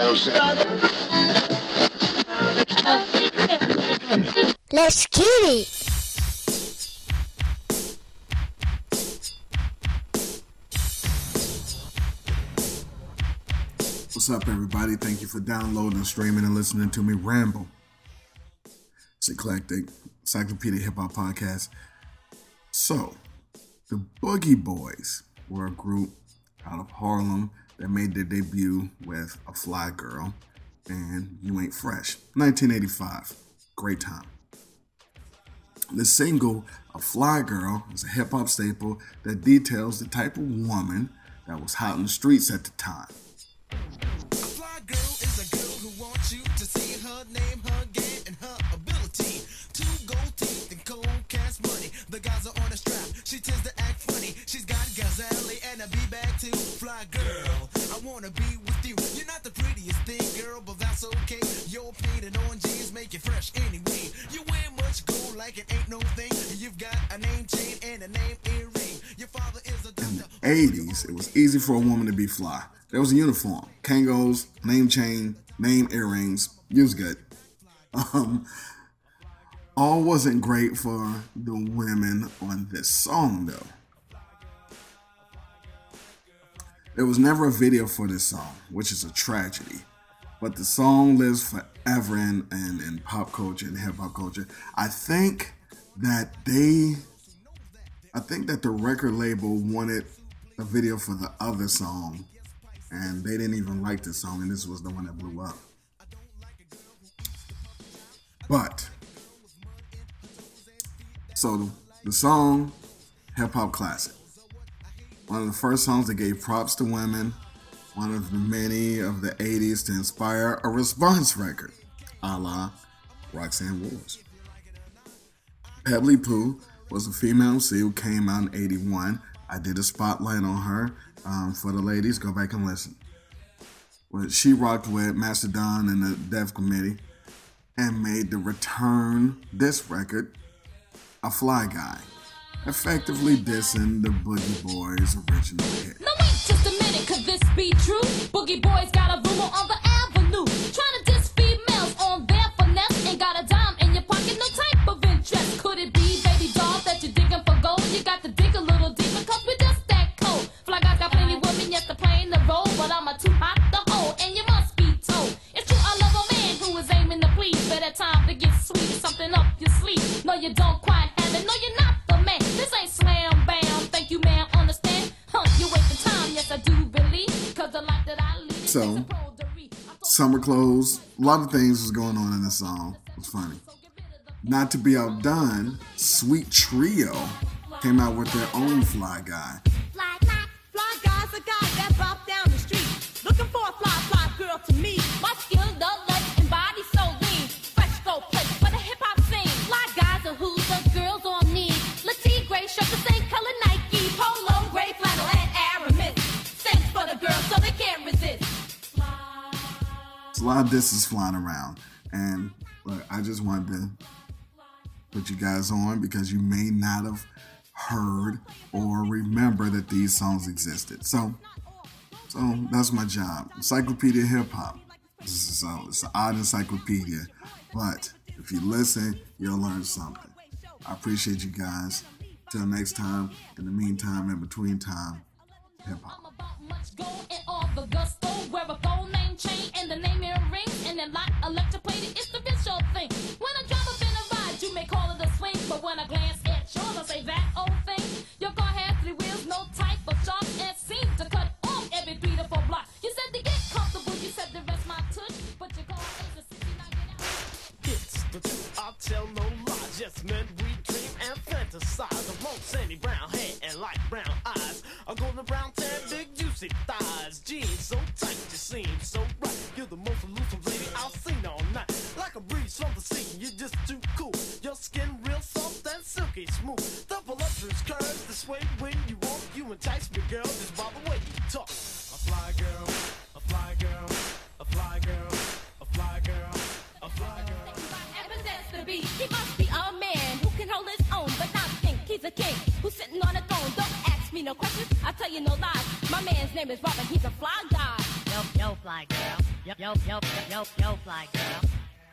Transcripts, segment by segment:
Let's get it. What's up, everybody? Thank you for downloading, streaming, and listening to me ramble. It's eclectic, encyclopedia hip hop podcast. So, the Boogie Boys were a group out of Harlem that made their debut with A Fly Girl and You Ain't Fresh, 1985. Great time. The single A Fly Girl is a hip hop staple that details the type of woman that was hot in the streets at the time. The guys are on a strap. She tends to act funny. She's got gazelle and. Fly girl, wanna be with you. You're not the prettiest thing, girl, but that's okay. Your painted on jeans make you fresh anyway. You wear much gold like it ain't no thing. You've got a name chain and a name earring. Your father is a In the 80s, it was easy for a woman to be fly. There was a uniform, Kangols, name chain, name earrings. You was good. Um, all wasn't great for the women on this song, though. There was never a video for this song, which is a tragedy. But the song lives forever in, in, in pop culture and hip hop culture. I think that they I think that the record label wanted a video for the other song, and they didn't even like the song, and this was the one that blew up. But so the song, hip hop classic, one of the first songs that gave props to women, one of the many of the '80s to inspire a response record, a la Roxanne Wars. Pebblee Poo was a female MC who came out in 81. I did a spotlight on her um, for the ladies. Go back and listen. Well, she rocked with Master Don and the Def Committee and made the return this record a fly guy, effectively dissing the Boogie Boys original hit. Now wait just a minute, could this be true? Boogie Boys got a rumor on the avenue. Trying to diss females on their finesse. Ain't got a dime in your pocket, no type of interest. Could it be, baby doll, that you're digging for gold? You got to dig a little deeper, cause we just that cold. Fly guys got plenty women, yes, they're playing the role. But I'm a too hot to hold, and you must be told. It's true, I love a man who is aiming to please. At time to get sweet, something up your sleeve. No, you don't quite have it, no, you're not man. This ain't slam bam, thank you, ma'am, understand? Huh, you wasting time, yes, I do believe. Cause the life that I lead So, a broderie. I thought- Summer clothes, a lot of things was going on in the song. It's funny. Not to be outdone, Sweet Trio came out with their own fly guy. Fly, fly. Fly guy's a guy that bop down the street. Looking for a fly, fly girl to me. My skill, the lot of disses flying around. And look, I just wanted to put you guys on because you may not have heard or remember that these songs existed. So, so that's my job. Encyclopedia Hip Hop. So it's an odd encyclopedia, but if you listen, you'll learn something. I appreciate you guys. Till next time. In the meantime, in between time, hip hop. no questions, I tell you no lies. My man's name is Robin, he's a fly guy. Yo, yo, fly girl. Yo, yo, yo, yo, yo, fly girl.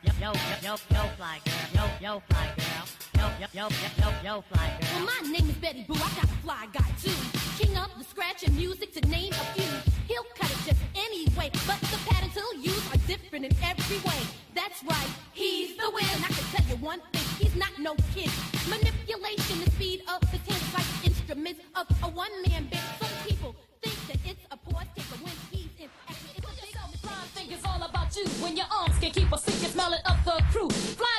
Yo, yo, yo, yo, fly girl. Yo, yo, fly girl. Yo, yo, yo, yo, yo, fly girl. Well, my name is Betty Boo, I got a fly guy too. King of the scratch and music to name a few. He'll cut it just anyway, but the patterns he'll use are different in every way. That's right, he's the win. I can tell you one thing, he's not no kid. Manipulation, the speed of the tennis midst of a one-man band. Some people think that it's a poor stick, but when he's in action, it's a big old blind thing. It's all about you. When your arms can keep a secret, smiling up the crew. Fly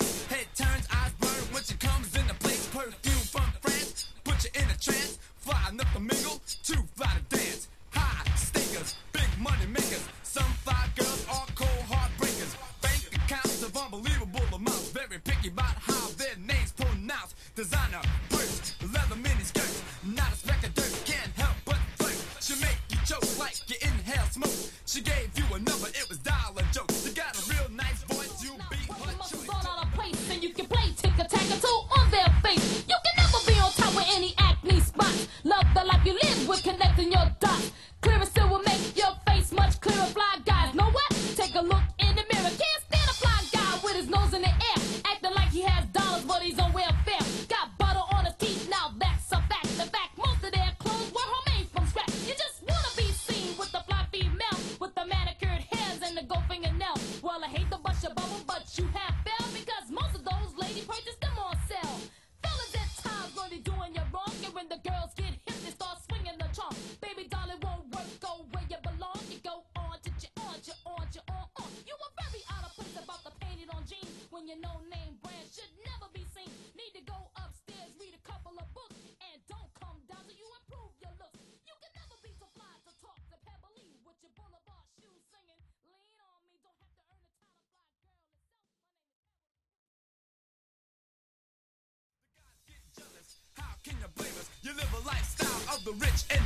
the rich